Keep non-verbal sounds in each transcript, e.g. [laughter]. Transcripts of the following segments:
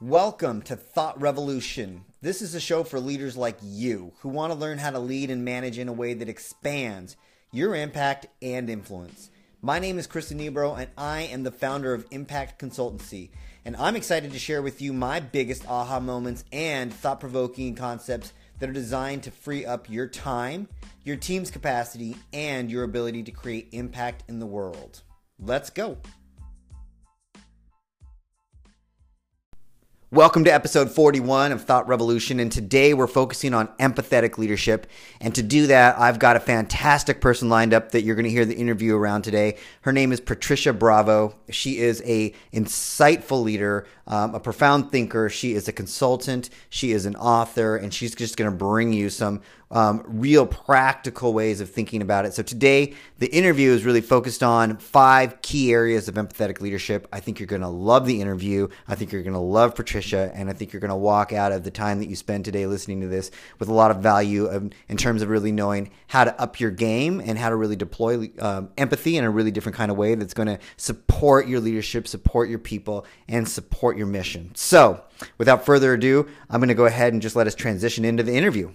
Welcome to Thought Revolution. This is a show for leaders like you who want to learn how to lead and manage in a way that expands your impact and influence. My name is Chris Nebro, and I am the founder of Impact Consultancy. And I'm excited to share with you my biggest aha moments and thought provoking concepts that are designed to free up your time, your team's capacity, and your ability to create impact in the world. Let's go. Welcome to episode 41 of Thought Revolution. And today we're focusing on empathetic leadership. And to do that, I've got a fantastic person lined up that you're going to hear the interview around today. Her name is Patricia Bravo. She is a insightful leader, um, a profound thinker. She is a consultant. She is an author, and she's just going to bring you some um, real practical ways of thinking about it. So today, the interview is really focused on five key areas of empathetic leadership. I think you're going to love the interview. I think you're going to love Patricia, and I think you're going to walk out of the time that you spend today listening to this with a lot of value of, in terms of really knowing how to up your game and how to really deploy um, empathy in a really different kind of way that's going to support your leadership, support your people, and support your mission. So, without further ado, I'm going to go ahead and just let us transition into the interview.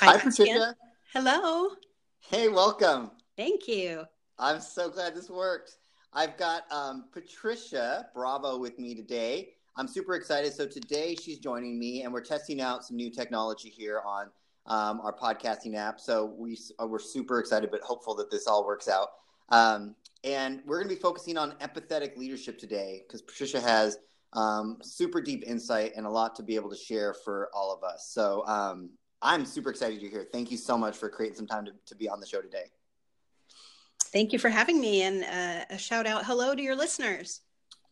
Hi, Hi Patricia. Hello. Hey, welcome. Thank you. I'm so glad this worked. I've got um, Patricia Bravo with me today. I'm super excited. So today she's joining me, and we're testing out some new technology here on um, our podcasting app. So we uh, we're super excited, but hopeful that this all works out. Um, and we're going to be focusing on empathetic leadership today because Patricia has um, super deep insight and a lot to be able to share for all of us. So um, I'm super excited you're here. Thank you so much for creating some time to, to be on the show today. Thank you for having me, and uh, a shout out hello to your listeners.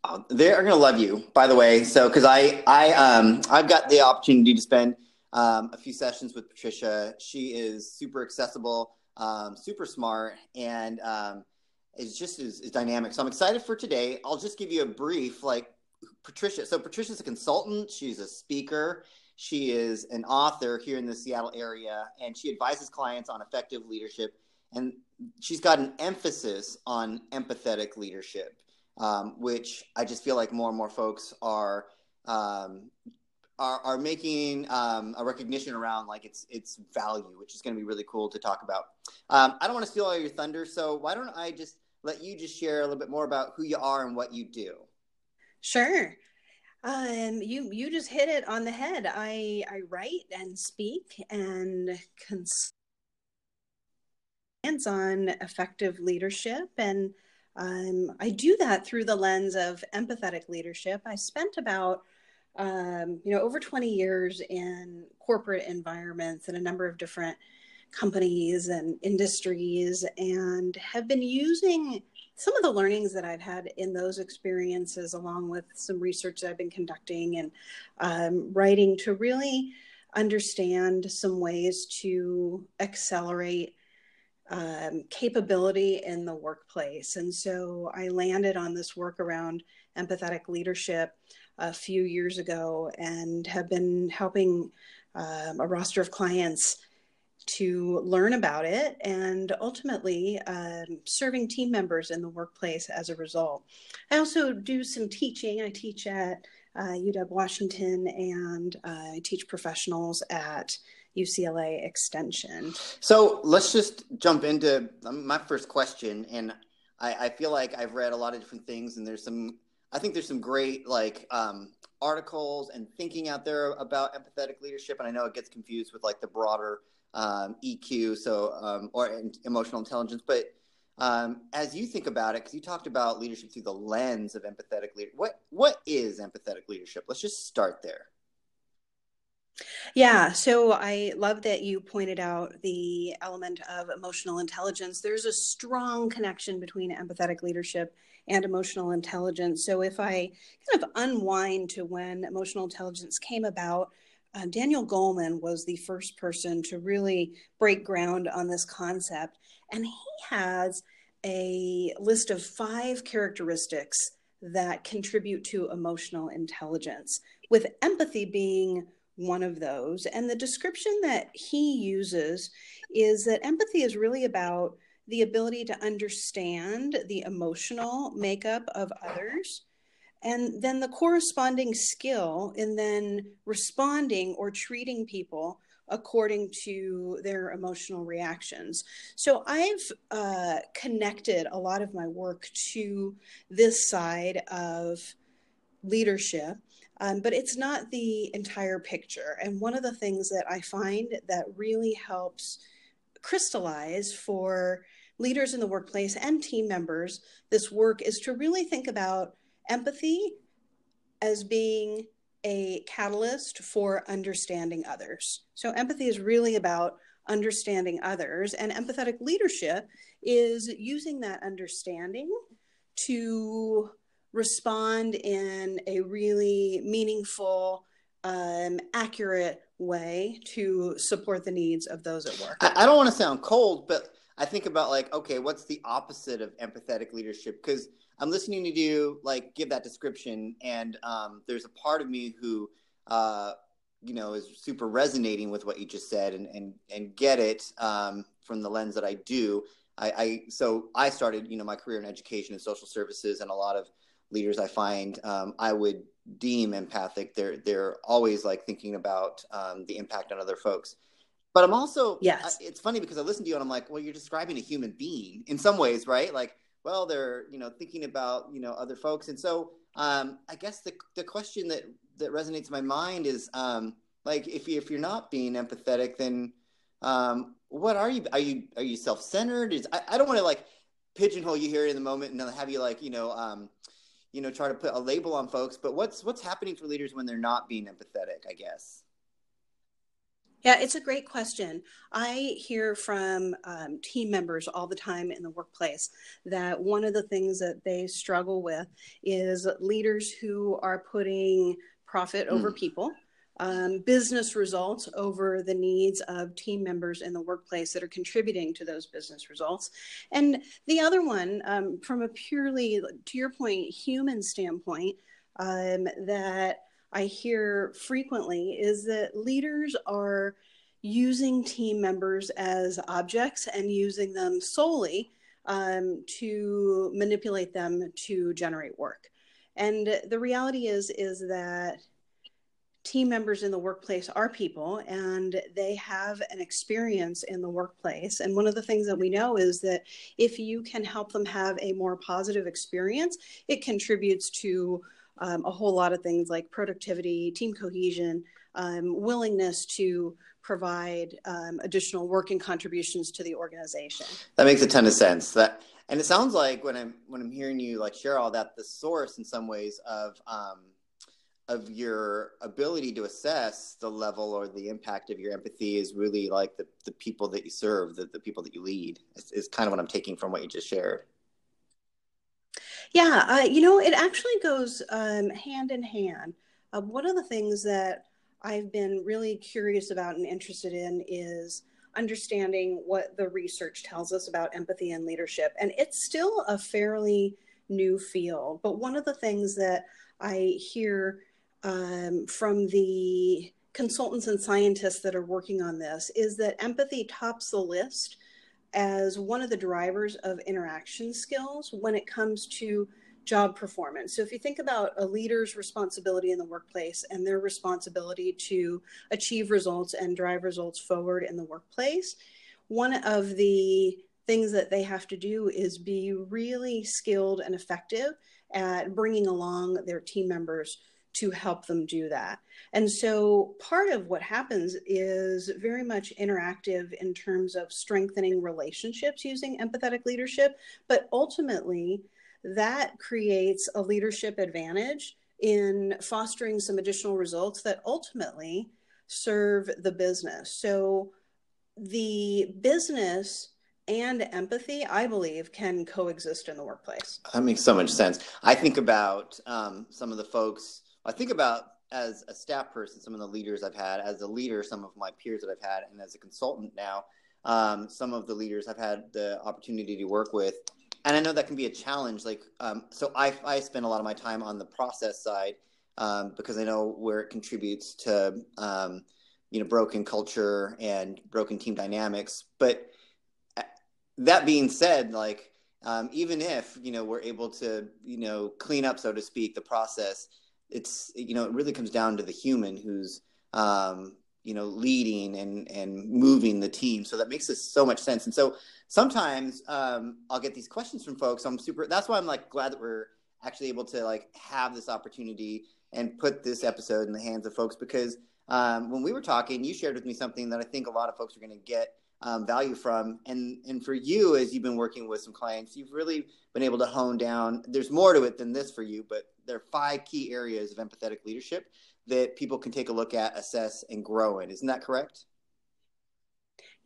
Uh, they are going to love you, by the way. So, because I, I, um, I've got the opportunity to spend um, a few sessions with Patricia. She is super accessible, um, super smart, and um, is just is, is dynamic. So, I'm excited for today. I'll just give you a brief, like Patricia. So, Patricia's a consultant. She's a speaker. She is an author here in the Seattle area, and she advises clients on effective leadership. And she's got an emphasis on empathetic leadership, um, which I just feel like more and more folks are um, are, are, making um, a recognition around like its its value, which is going to be really cool to talk about. Um, I don't want to steal all your thunder, so why don't I just let you just share a little bit more about who you are and what you do? Sure. Um, you you just hit it on the head. I I write and speak and cons- on effective leadership and um, I do that through the lens of empathetic leadership. I spent about um, you know over 20 years in corporate environments in a number of different companies and industries and have been using some of the learnings that I've had in those experiences, along with some research that I've been conducting and um, writing, to really understand some ways to accelerate um, capability in the workplace. And so I landed on this work around empathetic leadership a few years ago and have been helping um, a roster of clients to learn about it and ultimately um, serving team members in the workplace as a result. I also do some teaching. I teach at uh, UW Washington and uh, I teach professionals at UCLA Extension. So let's just jump into um, my first question. And I, I, feel like I've read a lot of different things, and there's some, I think there's some great like um, articles and thinking out there about empathetic leadership. And I know it gets confused with like the broader um, EQ, so um, or emotional intelligence. But um, as you think about it, because you talked about leadership through the lens of empathetic leadership, what what is empathetic leadership? Let's just start there. Yeah, so I love that you pointed out the element of emotional intelligence. There's a strong connection between empathetic leadership and emotional intelligence. So if I kind of unwind to when emotional intelligence came about, uh, Daniel Goleman was the first person to really break ground on this concept. And he has a list of five characteristics that contribute to emotional intelligence, with empathy being one of those. And the description that he uses is that empathy is really about the ability to understand the emotional makeup of others, and then the corresponding skill in then responding or treating people according to their emotional reactions. So I've uh, connected a lot of my work to this side of leadership. Um, but it's not the entire picture. And one of the things that I find that really helps crystallize for leaders in the workplace and team members this work is to really think about empathy as being a catalyst for understanding others. So, empathy is really about understanding others, and empathetic leadership is using that understanding to respond in a really meaningful, um, accurate way to support the needs of those at work. I, I don't want to sound cold, but I think about like, okay, what's the opposite of empathetic leadership? Because I'm listening to you like give that description, and um, there's a part of me who, uh, you know, is super resonating with what you just said, and and and get it um, from the lens that I do. I, I so I started, you know, my career in education and social services, and a lot of leaders I find um, I would deem empathic. They're they're always like thinking about um, the impact on other folks. But I'm also yes. It's funny because I listen to you and I'm like, well, you're describing a human being in some ways, right? Like well they're you know thinking about you know other folks. And so um, i guess the, the question that that resonates in my mind is um, like if, you, if you're not being empathetic then um, what are you are you are you self-centered? Is i, I don't want to like pigeonhole you here in the moment and have you like you know um, you know try to put a label on folks but what's what's happening for leaders when they're not being empathetic i guess yeah, it's a great question. I hear from um, team members all the time in the workplace that one of the things that they struggle with is leaders who are putting profit mm. over people. Um, business results over the needs of team members in the workplace that are contributing to those business results. And the other one, um, from a purely, to your point, human standpoint, um, that I hear frequently is that leaders are using team members as objects and using them solely um, to manipulate them to generate work. And the reality is is that team members in the workplace are people and they have an experience in the workplace. And one of the things that we know is that if you can help them have a more positive experience, it contributes to um, a whole lot of things like productivity, team cohesion, um, willingness to provide um, additional working contributions to the organization. That makes a ton of sense. That and it sounds like when I'm when I'm hearing you like share all that, the source in some ways of um, of your ability to assess the level or the impact of your empathy is really like the, the people that you serve, the, the people that you lead is, is kind of what I'm taking from what you just shared. Yeah, uh, you know, it actually goes um, hand in hand. Uh, one of the things that I've been really curious about and interested in is understanding what the research tells us about empathy and leadership. And it's still a fairly new field. But one of the things that I hear um, from the consultants and scientists that are working on this is that empathy tops the list as one of the drivers of interaction skills when it comes to job performance. So if you think about a leader's responsibility in the workplace and their responsibility to achieve results and drive results forward in the workplace, one of the things that they have to do is be really skilled and effective at bringing along their team members to help them do that. And so part of what happens is very much interactive in terms of strengthening relationships using empathetic leadership, but ultimately that creates a leadership advantage in fostering some additional results that ultimately serve the business. So the business and empathy, I believe, can coexist in the workplace. That makes so much sense. I think about um, some of the folks, I think about as a staff person, some of the leaders I've had, as a leader, some of my peers that I've had, and as a consultant now, um, some of the leaders I've had the opportunity to work with and I know that can be a challenge. Like, um, so I, I spend a lot of my time on the process side um, because I know where it contributes to, um, you know, broken culture and broken team dynamics. But uh, that being said, like um, even if you know we're able to you know clean up, so to speak, the process, it's you know it really comes down to the human who's um, you know leading and and moving the team. So that makes this so much sense. And so sometimes um, I'll get these questions from folks. I'm super. That's why I'm like glad that we're actually able to like have this opportunity and put this episode in the hands of folks because um, when we were talking, you shared with me something that I think a lot of folks are going to get um, value from. And and for you, as you've been working with some clients, you've really been able to hone down. There's more to it than this for you, but there are five key areas of empathetic leadership that people can take a look at, assess, and grow in. Isn't that correct?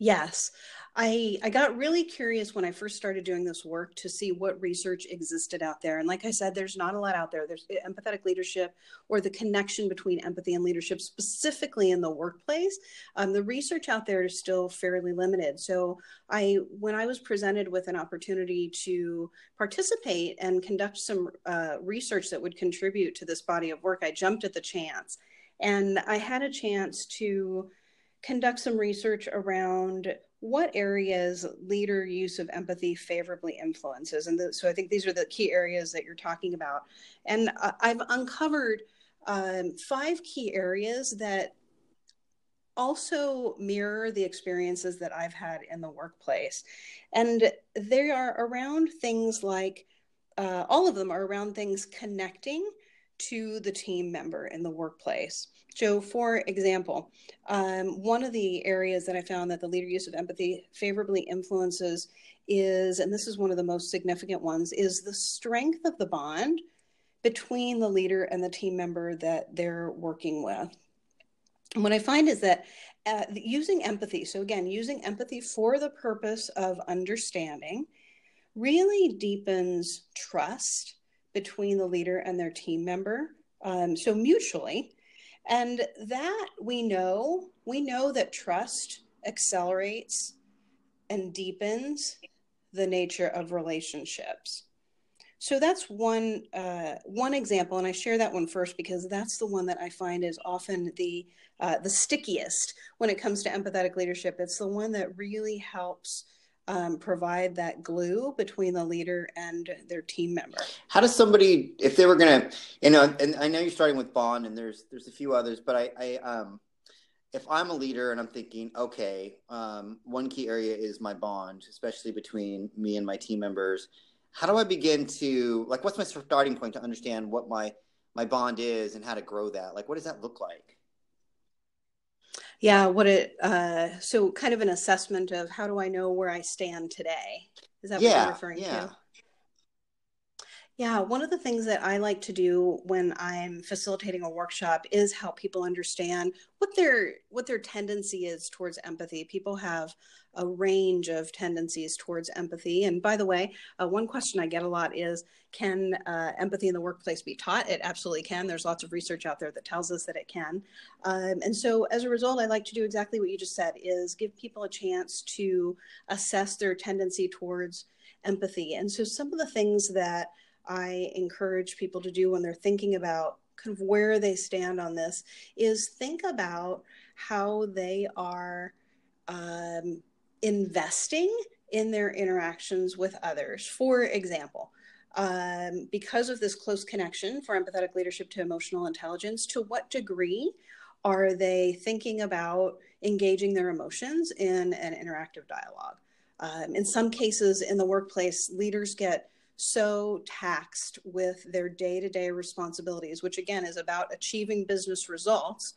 Yes. I, I got really curious when I first started doing this work to see what research existed out there. And like I said, there's not a lot out there. There's empathetic leadership or the connection between empathy and leadership, specifically in the workplace. Um, the research out there is still fairly limited. So I, when I was presented with an opportunity to participate and conduct some uh, research that would contribute to this body of work, I jumped at the chance. And I had a chance to conduct some research around what areas leader use of empathy favorably influences. And the, so I think these are the key areas that you're talking about. And uh, I've uncovered um, five key areas that also mirror the experiences that I've had in the workplace. And they are around things like, uh, all of them are around things connecting to the team member in the workplace. So, for example, um, one of the areas that I found that the leader use of empathy favorably influences is, and this is one of the most significant ones, is the strength of the bond between the leader and the team member that they're working with. And what I find is that uh, using empathy, so again, using empathy for the purpose of understanding, really deepens trust between the leader and their team member. Um, so mutually, and that we know, we know that trust accelerates and deepens the nature of relationships. So that's one uh, one example, and I share that one first because that's the one that I find is often the uh, the stickiest when it comes to empathetic leadership. It's the one that really helps um, provide that glue between the leader and their team member. How does somebody, if they were going to, you know, and I know you're starting with Bond, and there's there's a few others, but I, I um, if I'm a leader and I'm thinking, okay, um, one key area is my bond, especially between me and my team members. How do I begin to like? What's my starting point to understand what my my bond is and how to grow that? Like, what does that look like? Yeah, what it uh so kind of an assessment of how do I know where I stand today? Is that yeah, what you're referring yeah. to? Yeah, one of the things that I like to do when I'm facilitating a workshop is help people understand what their what their tendency is towards empathy. People have a range of tendencies towards empathy. And by the way, uh, one question I get a lot is can uh, empathy in the workplace be taught? It absolutely can. There's lots of research out there that tells us that it can. Um, and so as a result, I like to do exactly what you just said is give people a chance to assess their tendency towards empathy. And so some of the things that I encourage people to do when they're thinking about kind of where they stand on this is think about how they are um, investing in their interactions with others. For example, um, because of this close connection for empathetic leadership to emotional intelligence, to what degree are they thinking about engaging their emotions in an interactive dialogue? Um, in some cases in the workplace, leaders get so taxed with their day to day responsibilities, which again is about achieving business results,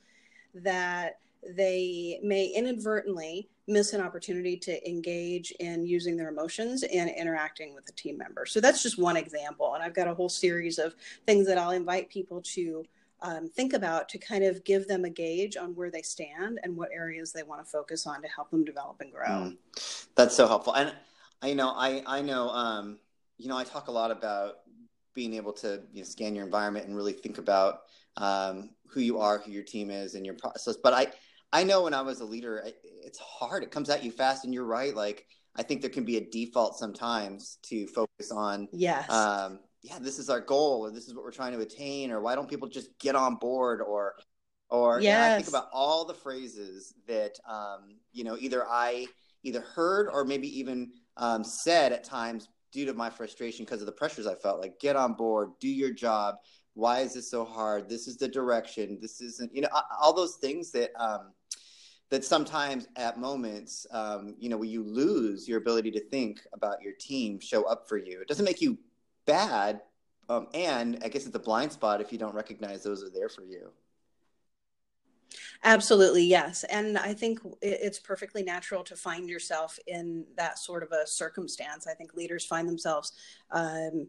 that they may inadvertently miss an opportunity to engage in using their emotions and interacting with a team member. So that's just one example. And I've got a whole series of things that I'll invite people to um, think about to kind of give them a gauge on where they stand and what areas they want to focus on to help them develop and grow. Mm. That's so helpful. And I know, I, I know, um, you know, I talk a lot about being able to you know, scan your environment and really think about um, who you are, who your team is, and your process. But I, I know when I was a leader, it's hard. It comes at you fast, and you're right. Like I think there can be a default sometimes to focus on. Yes. Um, yeah, this is our goal, or this is what we're trying to attain, or why don't people just get on board, or, or yes. I think about all the phrases that um, you know either I either heard or maybe even um, said at times due to my frustration because of the pressures I felt like get on board, do your job. Why is this so hard? This is the direction. This isn't, you know, all those things that, um, that sometimes at moments, um, you know, you lose your ability to think about your team show up for you. It doesn't make you bad. Um, and I guess it's a blind spot if you don't recognize those are there for you. Absolutely, yes. And I think it's perfectly natural to find yourself in that sort of a circumstance. I think leaders find themselves um,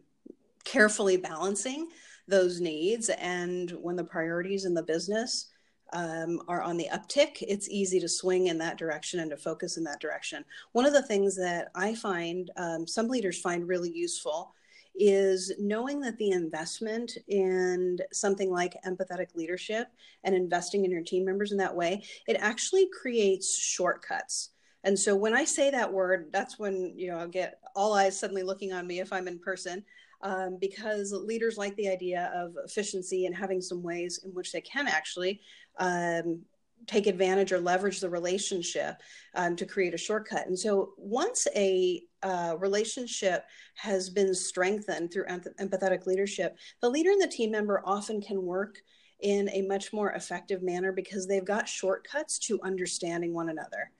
carefully balancing those needs. And when the priorities in the business um, are on the uptick, it's easy to swing in that direction and to focus in that direction. One of the things that I find um, some leaders find really useful is knowing that the investment in something like empathetic leadership and investing in your team members in that way, it actually creates shortcuts. And so when I say that word, that's when you know I'll get all eyes suddenly looking on me if I'm in person, um, because leaders like the idea of efficiency and having some ways in which they can actually um, take advantage or leverage the relationship um, to create a shortcut. And so once a uh, relationship has been strengthened through empathetic leadership, the leader and the team member often can work in a much more effective manner because they've got shortcuts to understanding one another.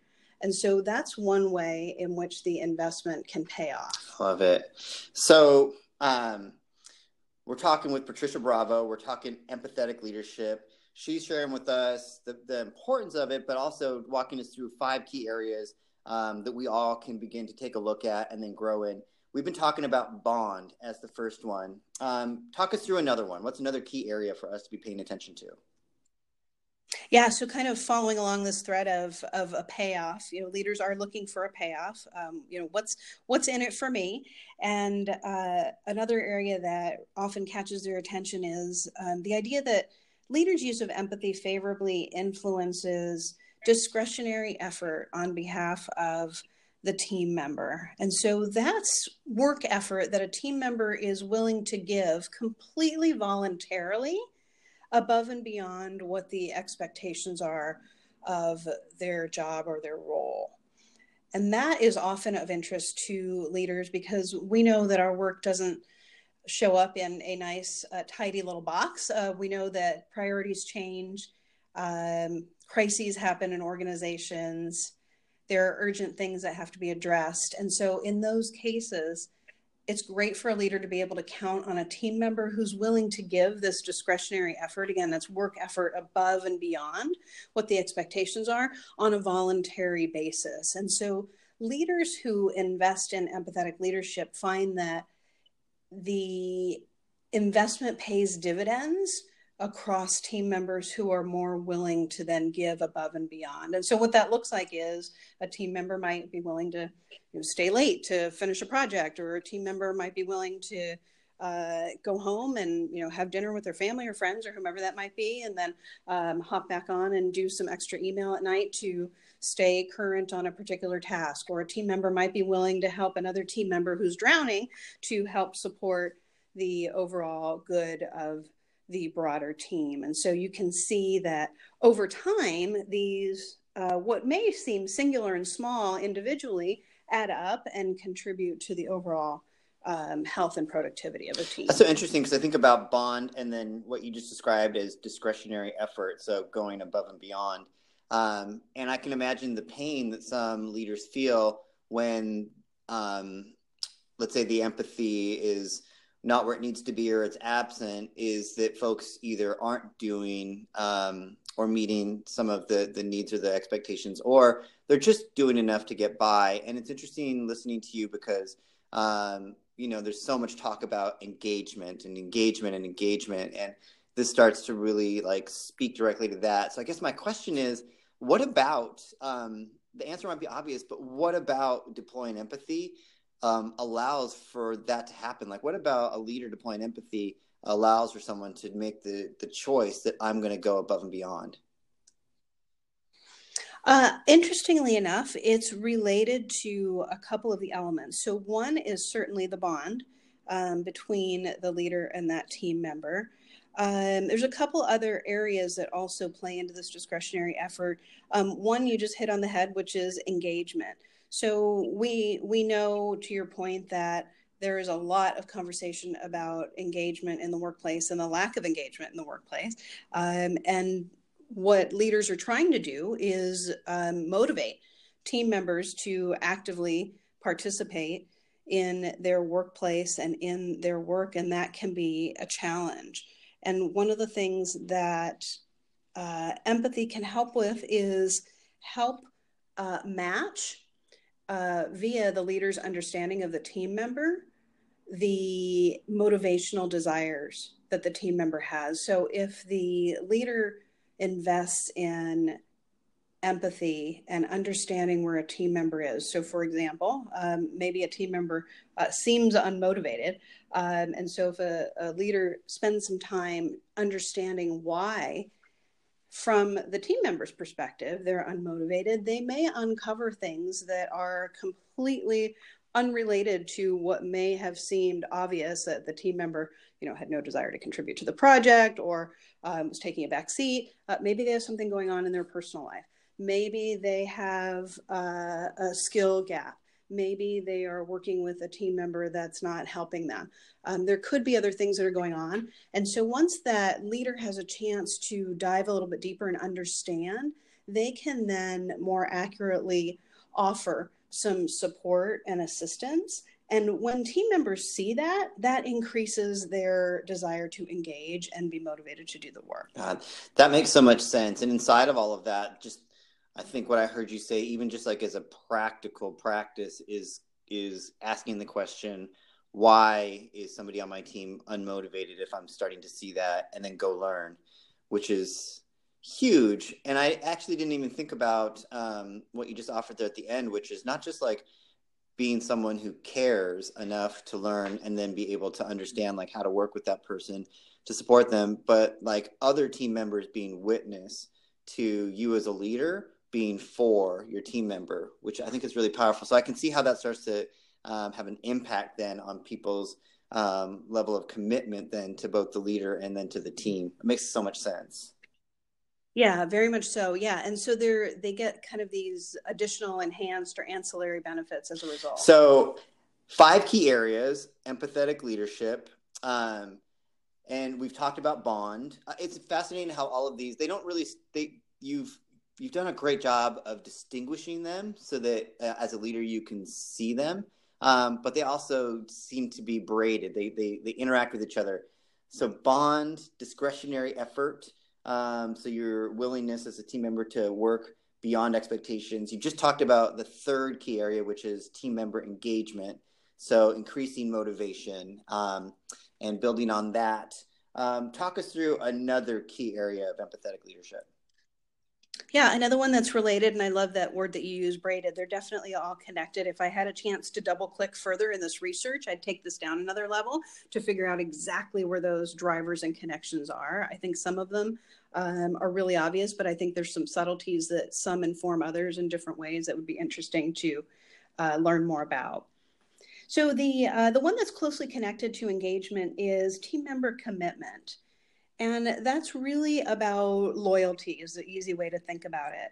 And so that's one way in which the investment can pay off. Love it. So um, we're talking with Patricia Bravo. We're talking empathetic leadership she's sharing with us the, the importance of it, but also walking us through five key areas um, that we all can begin to take a look at and then grow in. We've been talking about bond as the first one. Um, talk us through another one. What's another key area for us to be paying attention to? Yeah, so kind of following along this thread of of a payoff, you know, leaders are looking for a payoff. Um, you know, what's what's in it for me? And uh, another area that often catches their attention is um, the idea that leaders' use of empathy favorably influences discretionary effort on behalf of the team member. And so that's work effort that a team member is willing to give completely voluntarily above and beyond what the expectations are of their job or their role. And that is often of interest to leaders because we know that our work doesn't show up in a nice, uh, tidy little box. Uh, we know that priorities change, um, crises happen in organizations, there are urgent things that have to be addressed. And so, in those cases, it's great for a leader to be able to count on a team member who's willing to give this discretionary effort. Again, that's work effort above and beyond what the expectations are on a voluntary basis. And so, leaders who invest in empathetic leadership find that the investment pays dividends across team members who are more willing to then give above and beyond. And so what that looks like is a team member might be willing to you know, stay late to finish a project, or a team member might be willing to uh, go home and you know have dinner with their family or friends or whomever that might be, and then um, hop back on and do some extra email at night to stay current on a particular task. Or a team member might be willing to help another team member who's drowning to help support the overall good of the broader team. And so you can see that over time, these uh, what may seem singular and small individually add up and contribute to the overall um, health and productivity of a team. That's so interesting because I think about bond and then what you just described as discretionary effort, so going above and beyond. Um, and I can imagine the pain that some leaders feel when, um, let's say, the empathy is not where it needs to be or it's absent, is that folks either aren't doing um, or meeting some of the, the needs or the expectations, or they're just doing enough to get by. And it's interesting listening to you because um, you know there's so much talk about engagement and engagement and engagement and this starts to really like speak directly to that so i guess my question is what about um, the answer might be obvious but what about deploying empathy um, allows for that to happen like what about a leader deploying empathy allows for someone to make the the choice that i'm going to go above and beyond uh, interestingly enough, it's related to a couple of the elements. So, one is certainly the bond um, between the leader and that team member. Um, there's a couple other areas that also play into this discretionary effort. Um, one you just hit on the head, which is engagement. So we we know to your point that there is a lot of conversation about engagement in the workplace and the lack of engagement in the workplace. Um, and what leaders are trying to do is um, motivate team members to actively participate in their workplace and in their work, and that can be a challenge. And one of the things that uh, empathy can help with is help uh, match uh, via the leader's understanding of the team member the motivational desires that the team member has. So if the leader invests in empathy and understanding where a team member is. So, for example, um, maybe a team member uh, seems unmotivated. Um, and so, if a, a, leader spends some time understanding why, from the team member's perspective, they're unmotivated, they may uncover things that are completely unrelated to what may have seemed obvious that the team member you know had no desire to contribute to the project or um, was taking a back seat. Uh, maybe they have something going on in their personal life. Maybe they have uh, a skill gap maybe they are working with a team member that's not helping them um, there could be other things that are going on and so once that leader has a chance to dive a little bit deeper and understand they can then more accurately offer some support and assistance. And when team members see that, that increases their desire to engage and be motivated to do the work. God, that makes so much sense. And inside of all of that, just I think what I heard you say, even just like as a practical practice, is is asking the question, why is somebody on my team unmotivated if I'm starting to see that, and then go learn, which is huge. And I actually didn't even think about um, what you just offered there at the end, which is not just like being someone who cares enough to learn and then be able to understand like how to work with that person to support them, but like other team members being witness to you as a leader being for your team member, which I think is really powerful. So I can see how that starts to um, have an impact then on people's um, level of commitment then to both the leader and then to the team. It makes so much sense. Yeah, very much so. Yeah, and so they're they get kind of these additional enhanced or ancillary benefits as a result. So, five key areas: empathetic leadership, um, and we've talked about bond. Uh, it's fascinating how all of these they don't really they you've you've done a great job of distinguishing them so that uh, as a leader you can see them, um, but they also seem to be braided. They they they interact with each other. So bond, discretionary effort um, so your willingness as a team member to work beyond expectations. You just talked about the third key area, which is team member engagement. So increasing motivation um, and building on that. Um, talk us through another key area of empathetic leadership. Yeah, another one that's related, and I love that word that you use, braided. They're definitely all connected. If I had a chance to double click further in this research, I'd take this down another level to figure out exactly where those drivers and connections are. I think some of them um, are really obvious, but I think there's some subtleties that some inform others in different ways that would be interesting to uh, learn more about. So the uh, the one that's closely connected to engagement is team member commitment. And that's really about loyalty, is the easy way to think about it.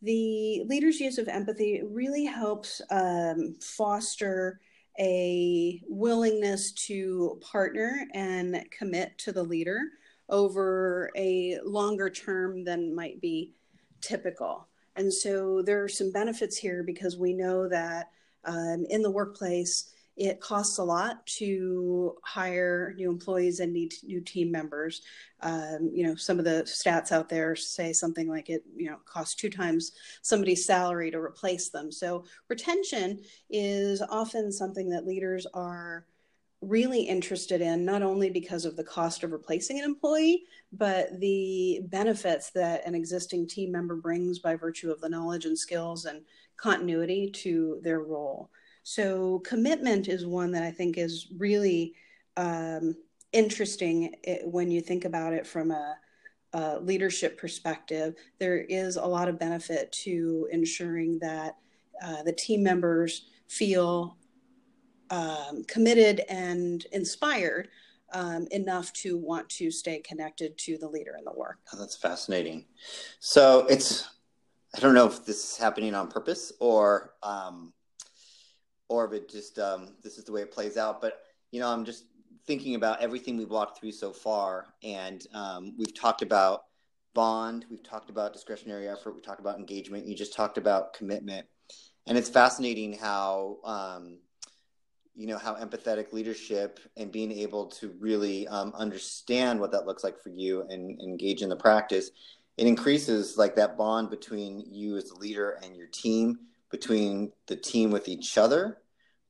The leader's use of empathy really helps um, foster a willingness to partner and commit to the leader over a longer term than might be typical. And so there are some benefits here because we know that um, in the workplace, it costs a lot to hire new employees and need new team members. Um, you know, some of the stats out there say something like it, you know, costs two times somebody's salary to replace them. So retention is often something that leaders are really interested in, not only because of the cost of replacing an employee, but the benefits that an existing team member brings by virtue of the knowledge and skills and continuity to their role. So commitment is one that I think is really um, interesting eh, when you think about it from a, a, leadership perspective. There is a lot of benefit to ensuring that uh, the team members feel um, committed and inspired um, enough to want to stay connected to the leader in the work. Oh, that's fascinating. So it's I don't know if this is happening on purpose or um, or if it just um, this is the way it plays out. But you know, I'm just thinking about everything we've walked through so far, and um, we've talked about bond, we've talked about discretionary effort, we talked about engagement, you just talked about commitment, and it's fascinating how um, you know how empathetic leadership and being able to really um, understand what that looks like for you and, and engage in the practice it increases like that bond between you as a leader and your team between the team with each other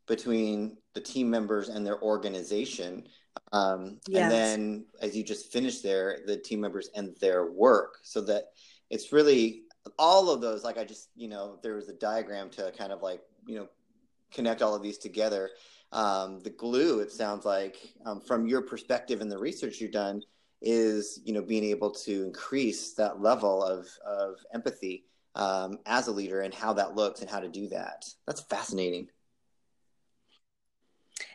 between the team members and their organization. Um, yes. and then as you just finished there the team members and their work. So that it's really all of those like i just you know there was a diagram to kind of like you know connect all of these together. Um, the glue it sounds like um, from your perspective and the research you've done is you know being able to increase that level of of empathy um, as a leader and how that looks and how to do that that's fascinating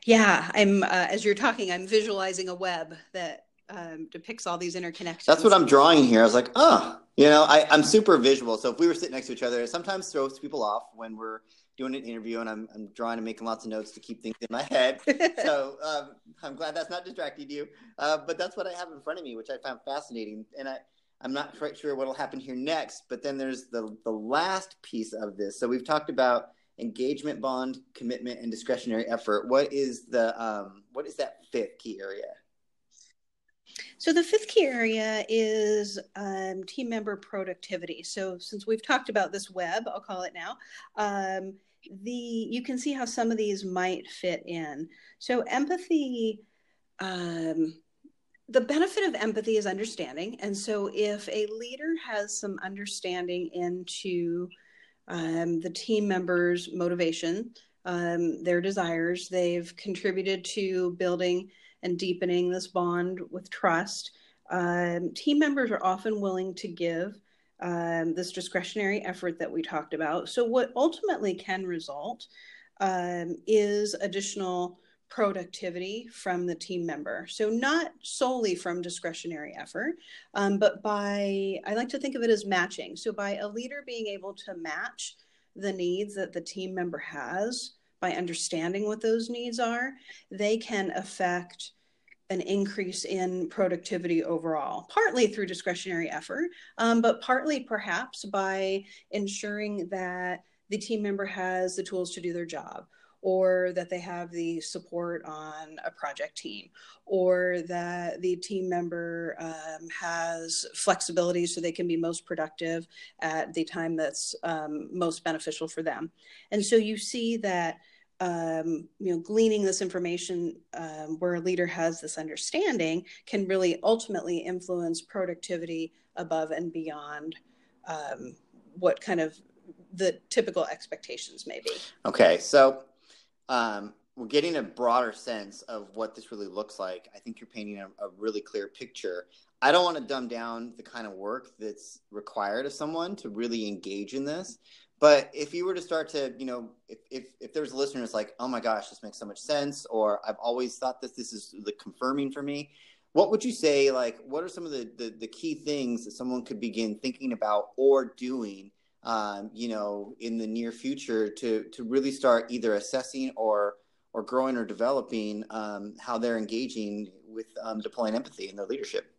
yeah i'm uh, as you're talking i'm visualizing a web that um, depicts all these interconnections that's what i'm drawing here i was like oh you know I, i'm super visual so if we were sitting next to each other it sometimes throws people off when we're doing an interview and I'm, I'm drawing and making lots of notes to keep things in my head. [laughs] so um, I'm glad that's not distracting you. Uh, but that's what I have in front of me, which I found fascinating. And I, I'm not quite sure what will happen here next, but then there's the, the last piece of this. So we've talked about engagement bond, commitment, and discretionary effort. What is the um, what is that fifth key area? So the fifth key area is um, team member productivity. So since we've talked about this web, I'll call it now. Um, the you can see how some of these might fit in. So empathy. Um, the benefit of empathy is understanding. And so, if a leader has some understanding into um, the team members' motivation, um, their desires, they've contributed to building and deepening this bond with trust. Um, team members are often willing to give um, this discretionary effort that we talked about. So, what ultimately can result um, is additional productivity from the team member. So, not solely from discretionary effort, um, but by, I like to think of it as matching. So, by a leader being able to match the needs that the team member has by understanding what those needs are, they can affect an increase in productivity overall, partly through discretionary effort, um, but partly perhaps by ensuring that the team member has the tools to do their job or that they have the support on a project team, or that the team member um, has flexibility so they can be most productive at the time that's um, most beneficial for them. And so you see that um, you know, gleaning this information um, where a leader has this understanding can really ultimately influence productivity above and beyond um, what kind of the typical expectations may be. Okay, so um, we're getting a broader sense of what this really looks like. I think you're painting a, a really clear picture. I don't want to dumb down the kind of work that's required of someone to really engage in this. But if you were to start to, you know, if, if, if there's a listener that's like, oh my gosh, this makes so much sense, or I've always thought that this is the confirming for me, what would you say, like, what are some of the, the, the key things that someone could begin thinking about or doing, um, you know, in the near future to, to really start either assessing or, or growing or developing um, how they're engaging with um, deploying empathy in their leadership?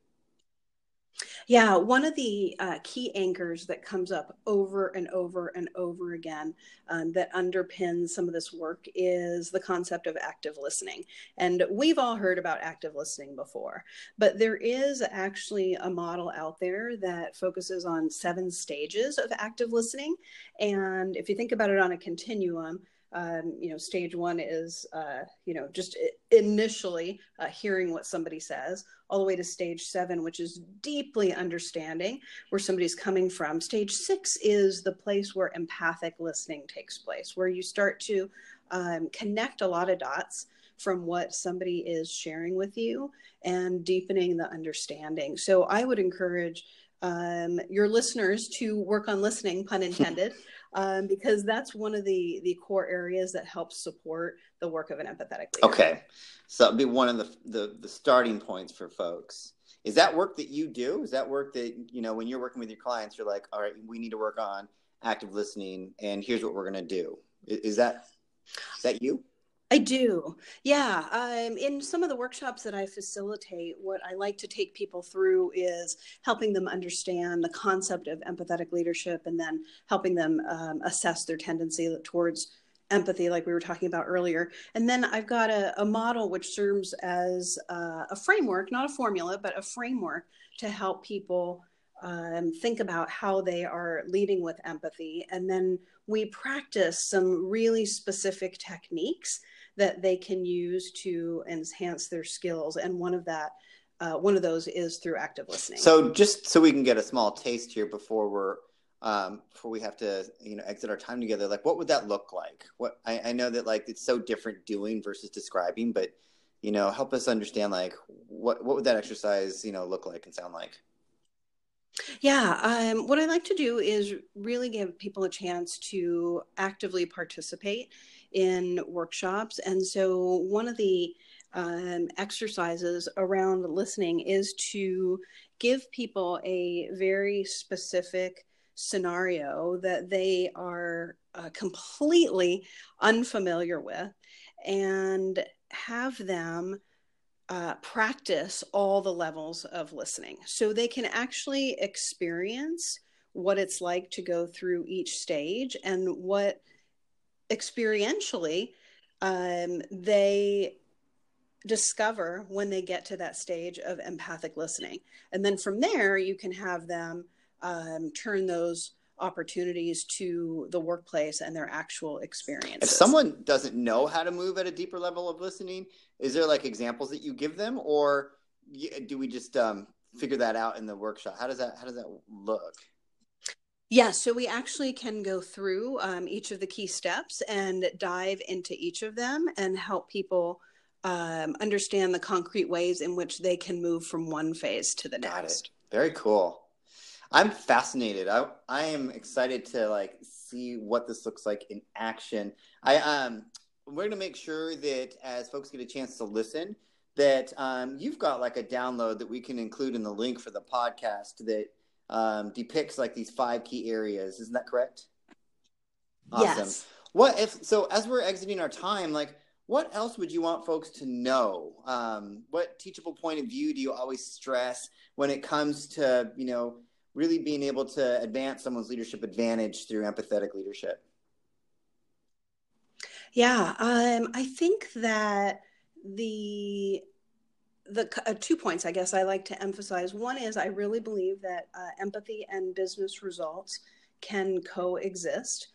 Yeah, one of the uh, key anchors that comes up over and over and over again um, that underpins some of this work is the concept of active listening. And we've all heard about active listening before, but there is actually a model out there that focuses on seven stages of active listening. And if you think about it on a continuum, um, you know, stage one is, uh, you know, just initially uh, hearing what somebody says, all the way to stage seven, which is deeply understanding where somebody's coming from. Stage six is the place where empathic listening takes place, where you start to um, connect a lot of dots from what somebody is sharing with you and deepening the understanding. So I would encourage um, your listeners to work on listening, pun [laughs] intended, um, because that's one of the the core areas that helps support the work of an empathetic leader. Okay, so that'd be one of the, the the starting points for folks. Is that work that you do? Is that work that you know when you're working with your clients, you're like, all right, we need to work on active listening, and here's what we're going to do. Is that is that you? I do. Yeah. Um, in some of the workshops that I facilitate, what I like to take people through is helping them understand the concept of empathetic leadership and then helping them um, assess their tendency towards empathy, like we were talking about earlier. And then I've got a, a model which serves as uh, a framework, not a formula, but a framework to help people um, think about how they are leading with empathy. And then we practice some really specific techniques that they can use to enhance their skills. And one of that, uh, one of those is through active listening. So just so we can get a small taste here before we're um, before we have to you know exit our time together like what would that look like what I, I know that like it's so different doing versus describing but you know help us understand like what what would that exercise you know look like and sound like yeah, um, what I like to do is really give people a chance to actively participate in workshops. And so, one of the um, exercises around listening is to give people a very specific scenario that they are uh, completely unfamiliar with and have them uh, practice all the levels of listening so they can actually experience what it's like to go through each stage and what experientially um, they discover when they get to that stage of empathic listening. And then from there, you can have them um, turn those opportunities to the workplace and their actual experience. If someone doesn't know how to move at a deeper level of listening, is there like examples that you give them, or do we just um, figure that out in the workshop? How does that How does that look? Yeah, so we actually can go through um, each of the key steps and dive into each of them and help people um, understand the concrete ways in which they can move from one phase to the Got next. It. Very cool. I'm fascinated. I I am excited to like see what this looks like in action. I um we're gonna make sure that as folks get a chance to listen, that um, you've got like a download that we can include in the link for the podcast that um, depicts like these five key areas. Isn't that correct? Awesome. Yes. What if so? As we're exiting our time, like what else would you want folks to know? Um, what teachable point of view do you always stress when it comes to you know really being able to advance someone's leadership advantage through empathetic leadership? Yeah, um, I think that the the uh, two points I guess I like to emphasize. One is I really believe that uh, empathy and business results can coexist,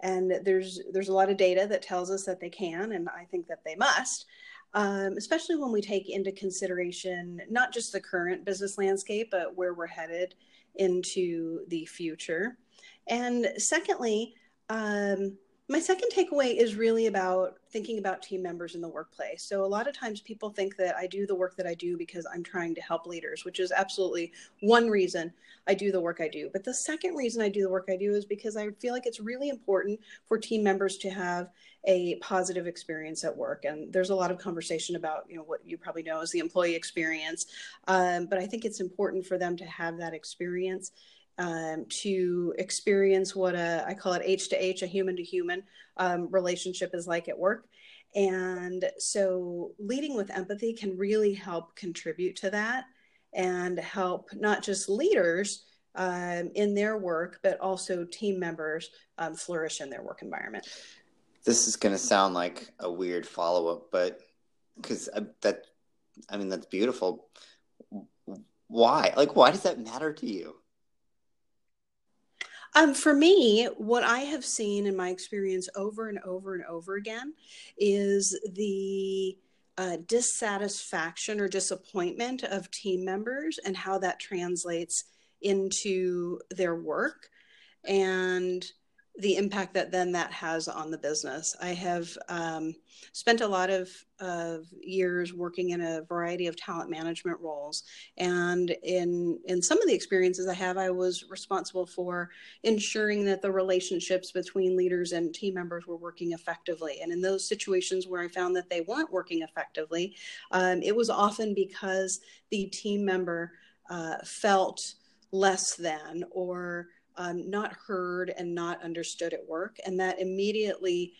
and there's there's a lot of data that tells us that they can, and I think that they must. Um, especially when we take into consideration not just the current business landscape, but where we're headed into the future. And secondly, um, my second takeaway is really about thinking about team members in the workplace. So, a lot of times people think that I do the work that I do because I'm trying to help leaders, which is absolutely one reason I do the work I do. But the second reason I do the work I do is because I feel like it's really important for team members to have a positive experience at work. And there's a lot of conversation about, you know, what you probably know is the employee experience. Um, but I think it's important for them to have that experience um, to experience what a I call it H to H, a human to human um, relationship is like at work. And so leading with empathy can really help contribute to that and help not just leaders um, in their work, but also team members um, flourish in their work environment. This is going to sound like a weird follow up, but because that, I mean, that's beautiful. Why? Like, why does that matter to you? Um, for me, what I have seen in my experience over and over and over again is the uh, dissatisfaction or disappointment of team members and how that translates into their work. And the impact that then that has on the business. I have um, spent a lot of, of years working in a variety of talent management roles, and in in some of the experiences I have, I was responsible for ensuring that the relationships between leaders and team members were working effectively. And in those situations where I found that they weren't working effectively, um, it was often because the team member uh, felt less than or um, not heard and not understood at work. And that immediately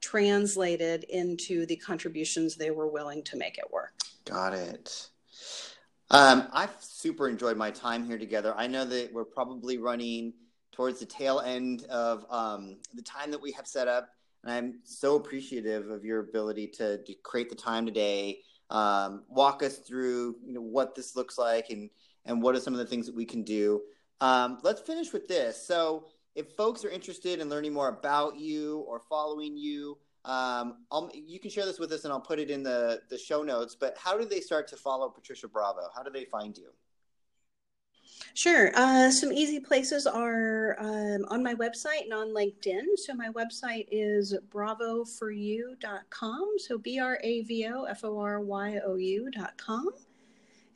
translated into the contributions they were willing to make at work. Got it. Um, I've super enjoyed my time here together. I know that we're probably running towards the tail end of um, the time that we have set up, and I'm so appreciative of your ability to, to create the time today, um, walk us through you know what this looks like, and and what are some of the things that we can do. Um, let's finish with this. So, if folks are interested in learning more about you or following you, um, you can share this with us, and I'll put it in the the show notes. But how do they start to follow Patricia Bravo? How do they find you? Sure. Uh, some easy places are um, on my website and on LinkedIn. So my website is bravoforyou.com. So B R A V O F O R Y O U.com.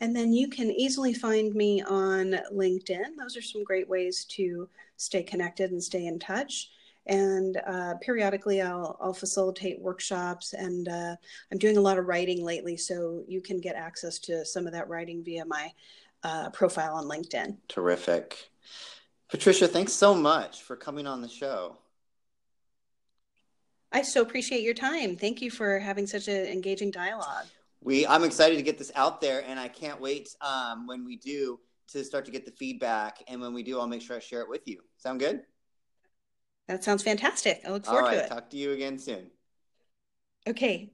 And then you can easily find me on LinkedIn. Those are some great ways to stay connected and stay in touch. And uh, periodically, I'll, I'll facilitate workshops, and uh, I'm doing a lot of writing lately, so you can get access to some of that writing via my uh, profile on LinkedIn. Terrific. Patricia, thanks so much for coming on the show. I so appreciate your time. Thank you for having such an engaging dialogue we I'm excited to get this out there, and I can't wait um, when we do to start to get the feedback. And when we do, I'll make sure I share it with you. Sound good? That sounds fantastic. I look forward All right, to it. Talk to you again soon. Okay.